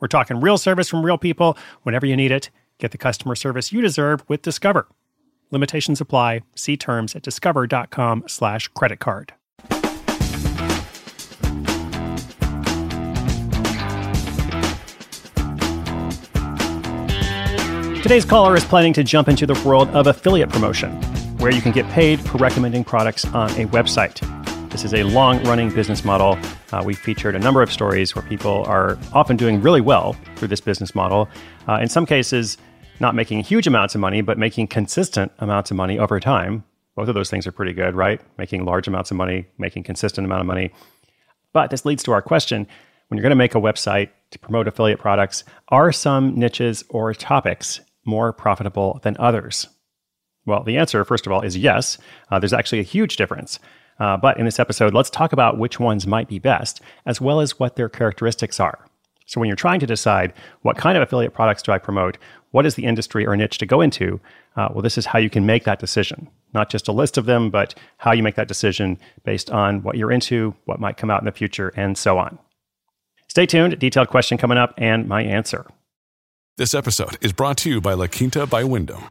We're talking real service from real people whenever you need it. Get the customer service you deserve with Discover. Limitations apply. See terms at discover.com slash credit card. Today's caller is planning to jump into the world of affiliate promotion, where you can get paid for recommending products on a website. This is a long running business model. Uh, we featured a number of stories where people are often doing really well through this business model. Uh, in some cases, not making huge amounts of money, but making consistent amounts of money over time. Both of those things are pretty good, right? Making large amounts of money, making consistent amount of money. But this leads to our question when you're going to make a website to promote affiliate products, are some niches or topics more profitable than others? Well, the answer, first of all, is yes. Uh, there's actually a huge difference. Uh, but in this episode, let's talk about which ones might be best, as well as what their characteristics are. So, when you're trying to decide what kind of affiliate products do I promote, what is the industry or niche to go into, uh, well, this is how you can make that decision. Not just a list of them, but how you make that decision based on what you're into, what might come out in the future, and so on. Stay tuned, detailed question coming up, and my answer. This episode is brought to you by La Quinta by Wyndham.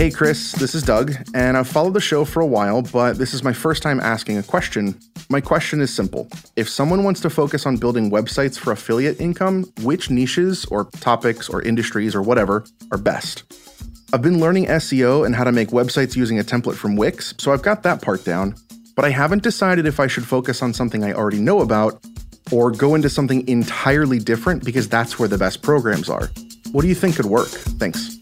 Hey, Chris, this is Doug, and I've followed the show for a while, but this is my first time asking a question. My question is simple If someone wants to focus on building websites for affiliate income, which niches or topics or industries or whatever are best? I've been learning SEO and how to make websites using a template from Wix, so I've got that part down, but I haven't decided if I should focus on something I already know about or go into something entirely different because that's where the best programs are. What do you think could work? Thanks.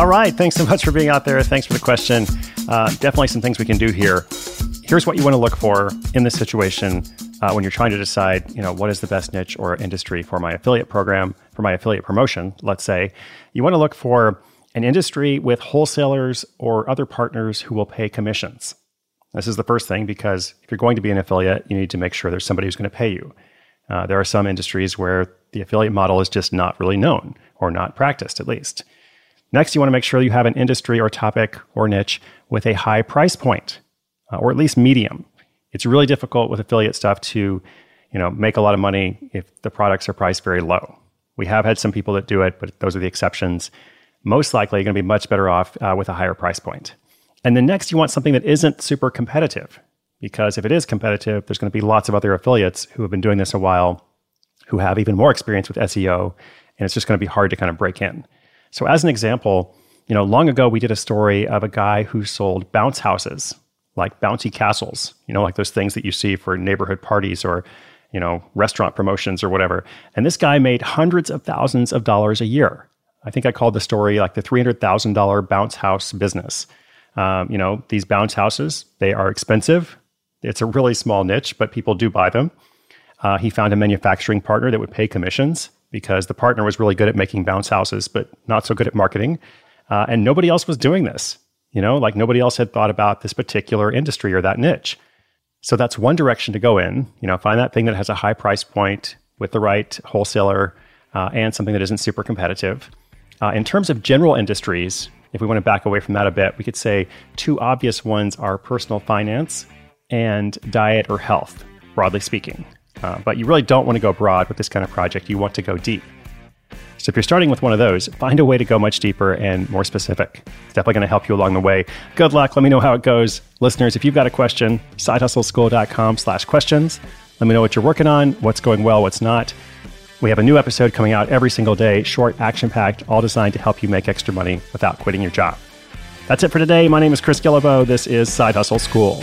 All right. Thanks so much for being out there. Thanks for the question. Uh, definitely some things we can do here. Here's what you want to look for in this situation uh, when you're trying to decide, you know, what is the best niche or industry for my affiliate program, for my affiliate promotion, let's say. You want to look for an industry with wholesalers or other partners who will pay commissions. This is the first thing because if you're going to be an affiliate, you need to make sure there's somebody who's going to pay you. Uh, there are some industries where the affiliate model is just not really known or not practiced, at least. Next, you want to make sure you have an industry or topic or niche with a high price point, uh, or at least medium. It's really difficult with affiliate stuff to, you know, make a lot of money if the products are priced very low. We have had some people that do it, but those are the exceptions. Most likely, you're going to be much better off uh, with a higher price point. And then next, you want something that isn't super competitive, because if it is competitive, there's going to be lots of other affiliates who have been doing this a while, who have even more experience with SEO, and it's just going to be hard to kind of break in. So, as an example, you know, long ago we did a story of a guy who sold bounce houses, like bouncy castles, you know, like those things that you see for neighborhood parties or, you know, restaurant promotions or whatever. And this guy made hundreds of thousands of dollars a year. I think I called the story like the $300,000 bounce house business. Um, you know, these bounce houses, they are expensive. It's a really small niche, but people do buy them. Uh, he found a manufacturing partner that would pay commissions because the partner was really good at making bounce houses, but not so good at marketing. Uh, and nobody else was doing this. You know, like nobody else had thought about this particular industry or that niche. So that's one direction to go in. You know, find that thing that has a high price point with the right wholesaler uh, and something that isn't super competitive. Uh, in terms of general industries, if we want to back away from that a bit, we could say two obvious ones are personal finance and diet or health, broadly speaking. Uh, but you really don't want to go broad with this kind of project. You want to go deep. So if you're starting with one of those, find a way to go much deeper and more specific. It's definitely going to help you along the way. Good luck. Let me know how it goes. Listeners, if you've got a question, sidehustleschool.com slash questions. Let me know what you're working on, what's going well, what's not. We have a new episode coming out every single day, short, action packed, all designed to help you make extra money without quitting your job. That's it for today. My name is Chris Guillebeau. This is Side Hustle School.